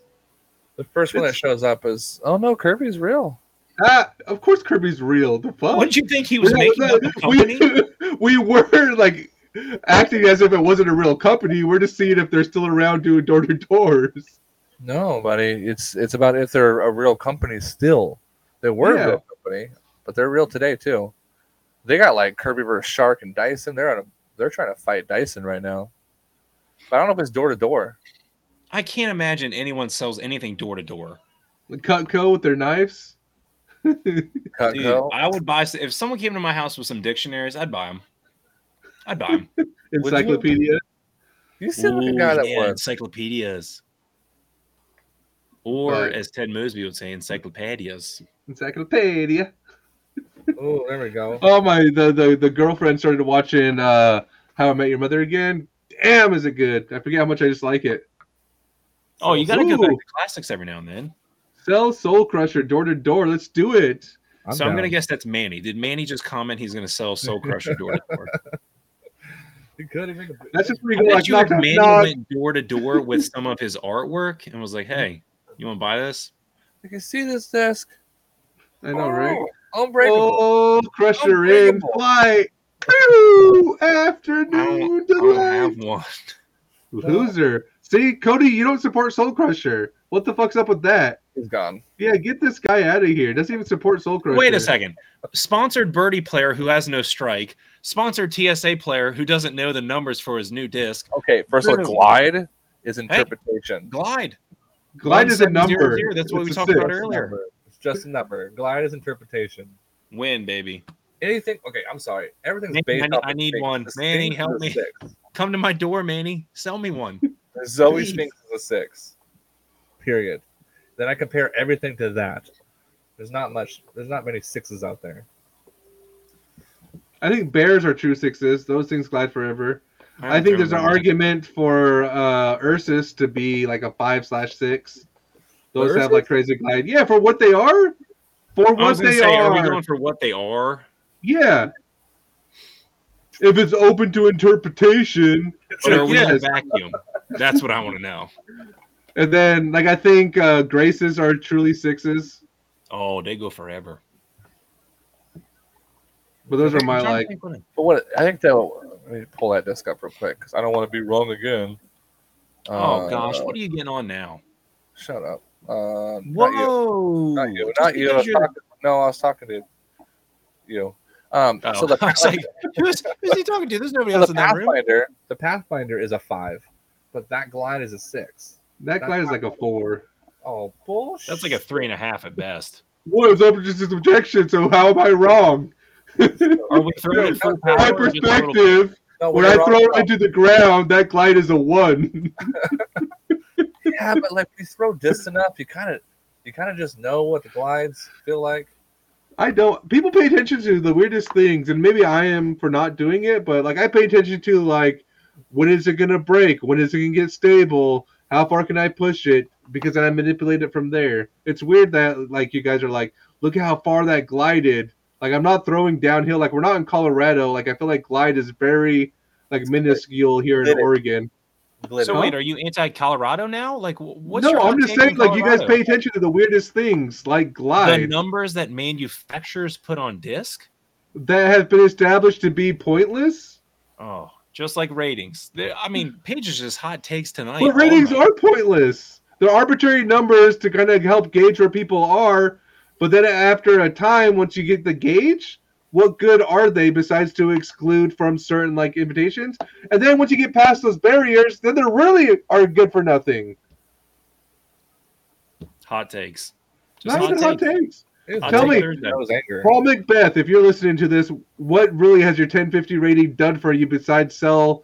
the first one that shows up is, oh no, Kirby's real. Ah, of course, Kirby's real. The fuck? What did you think he was Yeah, making up a we- company? we were like acting as if it wasn't a real company. We're just seeing if they're still around doing door to doors. No, buddy. It's it's about if they're a real company still. They were Yeah. a real company, but they're real today too. They got like Kirby versus Shark and Dyson. They're on a, they're trying to fight Dyson right now. But I don't know if it's door to door. I can't imagine anyone sells anything door to door. The cutco with their knives. Dude, I would buy if someone came to my house with some dictionaries. I'd buy them. I'd buy them. Encyclopedia. You seem like a guy that yeah, would. encyclopedias, or But- as Ted Mosby would say, encyclopedias. Encyclopedia. Oh, there we go. Oh my! The, the the girlfriend started watching uh How I Met Your Mother again. Damn, is it good? I forget how much I just like it. Oh, you got to go back to classics every now and then. Sell Soul Crusher door to door. Let's do it. I'm so I'm gonna guess that's Manny. Did Manny just comment he's gonna sell Soul Crusher door to door? You could even. That's just where I you bet like you if knock, knock, Manny knock. went door to door with some of his artwork and was like, "Hey, you want to buy this?" I can see this desk. I know, right? Oh, unbreakable. Oh, Crusher in flight. Woo! I Afternoon don't, I don't have one. Loser. See, Cody, you don't support Soul Crusher. What the fuck's up with that? He's gone. Yeah, get this guy out of here. Doesn't even support Soul Crusher. Wait a second. Sponsored birdie player who has no strike. Sponsored TSA player who doesn't know the numbers for his new disc. Okay, first of all, glide is interpretation. Glide. Glide is a number. 1700, That's what It's we a talked about earlier. Number. It's just a number. Glide is interpretation. Win, baby. Anything? Okay, I'm sorry. Everything's Manny, based I need- off. I need Sphinx. one. The Manny, help me. six. Come to my door, Manny. Sell me one. The Zoe Please. Sphinx is a six. Period. Then I compare everything to that. There's not much. There's not many sixes out there. I think bears are true sixes. Those things glide forever. I don't think there's an remember. argument for uh Ursus to be like a five slash six. Those have like crazy glide. Yeah, for what they are. For I what was they say, are. are we going for what they are? Yeah. If it's open to interpretation, But are we in a vacuum? That's what I want to know. And then, like, I think uh, Graces are truly sixes, Oh, they go forever. but those are my I'm trying to like. think what it- But what I think that let me pull that disc up real quick because I don't want to be wrong again. Oh Uh, gosh, what are you getting on now? Shut up. Uh, not you. Whoa! Not you. Not you. I was talking, no, I was talking to you. Um, Oh, so the, I was like, who's, who's he talking to? There's nobody so else the in that room. Pathfinder, the Pathfinder is a five. but that glide is a six. That That's glide is like a four. Oh bullshit! That's like a three and a half at best. What is up with just objection? So how am I wrong? Are we throwing in full? My or just a little- perspective, No, when I wrong throw it into the ground, that glide is a one. yeah, but like you throw disc enough, you kind of you kind of just know what the glides feel like. I don't. People pay attention to the weirdest things, and maybe I am for not doing it. But like, I pay attention to like, when is it gonna break? When is it gonna get stable? How far can I push it? Because then I manipulate it from there. It's weird that like you guys are like, look at how far that glided. Like I'm not throwing downhill. Like we're not in Colorado. Like I feel like glide is very like minuscule here in Did. Oregon. Glitter. So wait, are you anti-Colorado now? Like, wh- what's no, your I'm just saying like you guys pay attention to the weirdest things like glide. the numbers that manufacturers put on disc. that have been established to be pointless. Oh, just like ratings. They- I mean, hmm. Paige's just hot takes tonight. But oh ratings Oh are pointless. They're arbitrary numbers to kind of help gauge where people are. But then after a time, once you get the gauge, what good are they besides to exclude from certain like invitations? And then once you get past those barriers, then they really are good for nothing. hot takes. Just Not hot even hot takes. Takes. It was I'll Tell me- Thursday. That was anger. Paul McBeth, if you're listening to this, what really has your 1050 rating done for you besides sell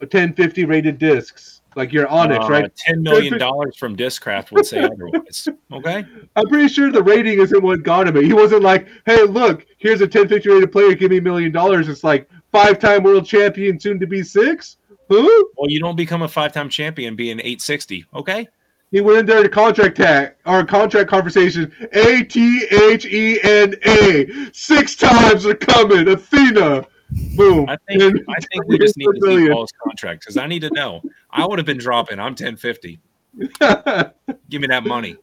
1050 rated discs? Like your Anax, Uh, right? Ten million dollars from Discraft would say otherwise. Okay. I'm pretty sure the rating isn't what got him. He wasn't like, "Hey, look, here's a 1050 rated player. Give me a million dollars." It's like five-time world champion, soon to be six. Who? Well, you don't become a five-time champion being 860. Okay. He went in there to contract tag or contract conversation. A T H E N A. Six times are coming. Athena. Boom. I think And- I think we just need to see. Paul's contract because I need to know. I would have been dropping. I'm 1050. Give me that money.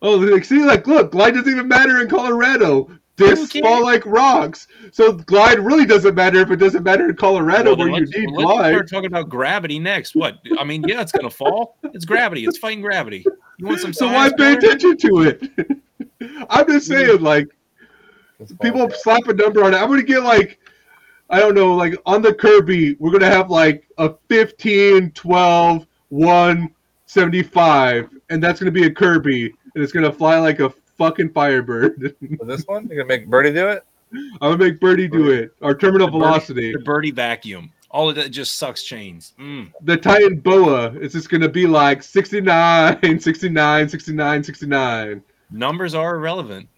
oh, see, like, look, light doesn't even matter in Colorado. Discs cares? fall like rocks. So glide really doesn't matter if it doesn't matter in Colorado Well, then where you let's, need let's glide. start talking about gravity next. What? I mean, yeah, it's gonna fall. It's gravity. It's fighting gravity. You want some So why pay brother? attention to it? I'm just hmm. saying, like, people slap a number on it. I'm gonna get like, I don't know, like on the Kirby, we're gonna have like a 15, 12, 1, 75, and that's gonna be a Kirby, and it's gonna fly like a fucking Firebird. This one, you're gonna make Birdie do it. I'm gonna make Birdie do it. Our terminal The Birdie- velocity, The birdie vacuum. All of that just sucks chains. Mm. the Titan Boa, it's just gonna be like 69, 69, 69, 69. Numbers are irrelevant.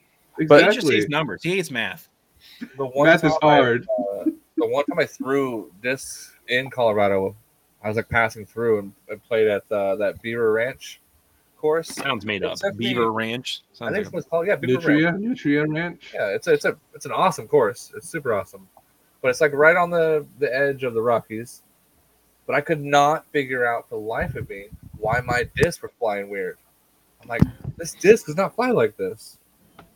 But- He just hates numbers. He hates math. The one Math is time I- hard. uh, the one time I threw this in Colorado, I was like passing through and I played at uh, that Beaver Ranch course. Sounds made up. It's definitely- Beaver Ranch. I think like it's called yeah Beaver Ranch. Nutria, Nutria Ranch. Yeah, it's a, it's a it's an awesome course. It's super awesome, but it's like right on the the edge of the Rockies. But I could not figure out for the life of me why my discs were flying weird. I'm like, this disc does not fly like this.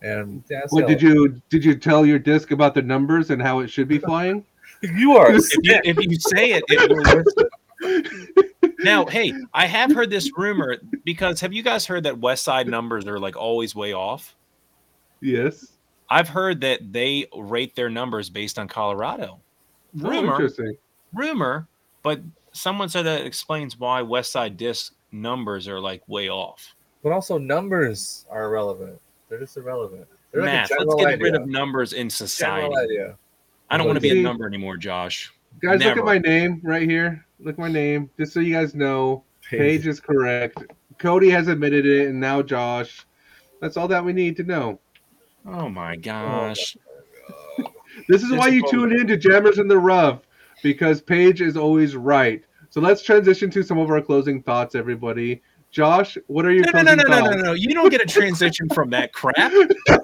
And yeah, What did you did you tell your disc about the numbers and how it should be flying? You are. if you, if you say it, it will listen. Now, hey, I have heard this rumor because have you guys heard that West Side numbers are like always way off? Yes. I've heard that they rate their numbers based on Colorado. Oh, Rumor, interesting. rumor, but someone said that explains why West Side disc numbers are like way off. But also numbers are irrelevant. They're just irrelevant. They're Math. like a Let's get idea. rid of numbers in society. Idea. I don't want to be a number anymore, Josh. Guys, look at my name right here. Look my name, just so you guys know. Paige is correct. Cody has admitted it, and now Josh. That's all that we need to know. Oh my gosh. This is why you tune in to Jammers in the Rough, because Paige is always right. So let's transition to some of our closing thoughts, everybody. Josh, what are your No, no, no, no, no, no, no. You don't get a transition from that crap.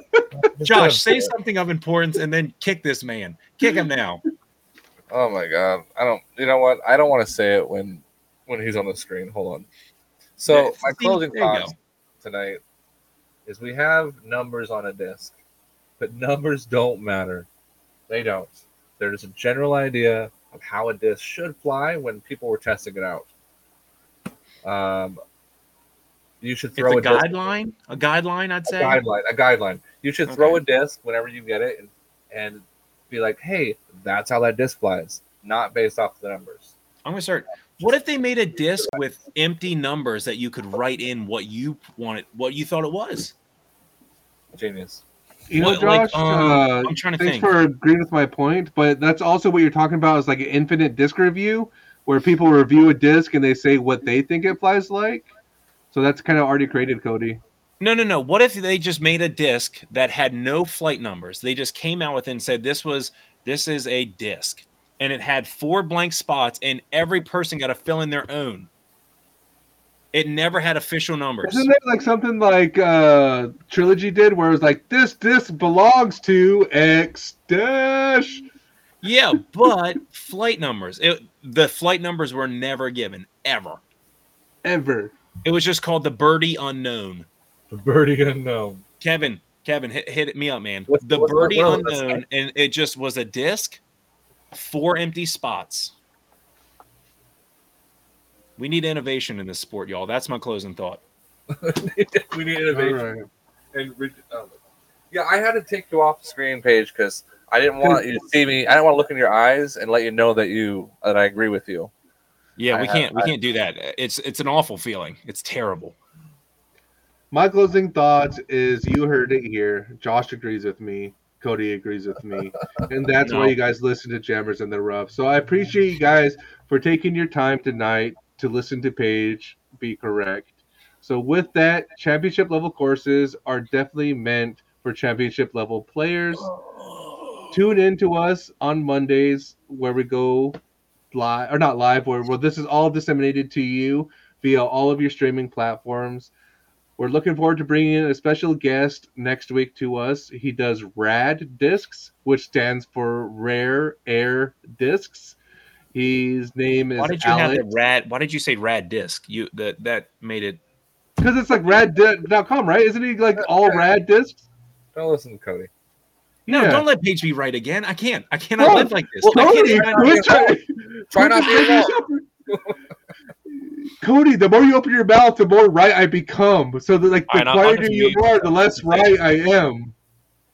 Josh, say something of importance and then kick this man. Kick him now. Oh my god. I don't you know what? I don't want to say it when when he's on the screen. Hold on. So Yeah, my closing thoughts tonight is we have numbers on a disc, but numbers don't matter. They don't. They're just a general idea of how a disc should fly when people were testing it out. Um, you should It's throw a a, disc- guideline. A guideline, I'd say. a guideline. A guideline. You should throw a disc whenever you get it and, and be like, hey, that's how that disc flies, not based off the numbers. I'm gonna start. What if they made a disc with empty numbers that you could write in what you wanted, what you thought it was? Genius. You know, What, like, Josh, um, uh, I'm trying to thanks think. for agreeing with my point, but that's also what you're talking about is like an infinite disc review, where people review a disc and they say what they think it flies like. So that's kind of already created, Cody. No, no, no. What if they just made a disc that had no flight numbers? They just came out with it and said this was this is a disc, and it had four blank spots, and every person got to fill in their own. It never had official numbers. Isn't it like something like uh Trilogy did, where it was like this disc belongs to X dash? Yeah, but flight numbers. It, the flight numbers were never given ever. Ever. It was just called the Birdie Unknown. The birdie unknown. Kevin, Kevin, hit, hit me up, man. What's- the what's- Birdie what Unknown, and it just was a disc, four empty spots. We need innovation in this sport, y'all. That's my closing thought. we need innovation. right. And um, yeah, I had to take you off the screen Paige because I didn't want you to see me. I didn't want to look in your eyes and let you know that you that I agree with you. Yeah, I we have- can't we I- can't do that. It's it's an awful feeling. It's terrible. My closing thoughts is you heard it here. Josh agrees with me. Cody agrees with me. And that's No. why you guys listen to Jammers in the Rough. So I appreciate you guys for taking your time tonight to listen to Paige be correct. So with that, championship level courses are definitely meant for championship level players. Tune in to us on Mondays where we go live or not live where, where this is all disseminated to you via all of your streaming platforms. We're looking forward to bringing in a special guest next week to us. He does RAD discs, which stands for Rare Air Discs. His name is Why did you have Alex. the rad? Why did you say rad disc? You that that made it. Because it's like rad.com, right? Isn't he like all rad discs? Don't listen to Cody. No, Yeah. don't let Paige be right again. I can't. I cannot No, live like this. well, I can't Cody, even- quit trying- Try not to be trying- Cody, the more you open your mouth, the more right I become. So that like the Alright, I'll- I'll quieter you are, the less right I am.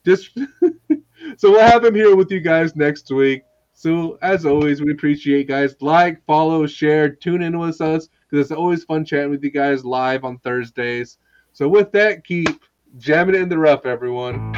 Just so we'll have him here with you guys next week. So as always, we appreciate guys. Like, follow, share, tune in with us because it's always fun chatting with you guys live on Thursdays. So with that, keep jamming it in the rough, everyone.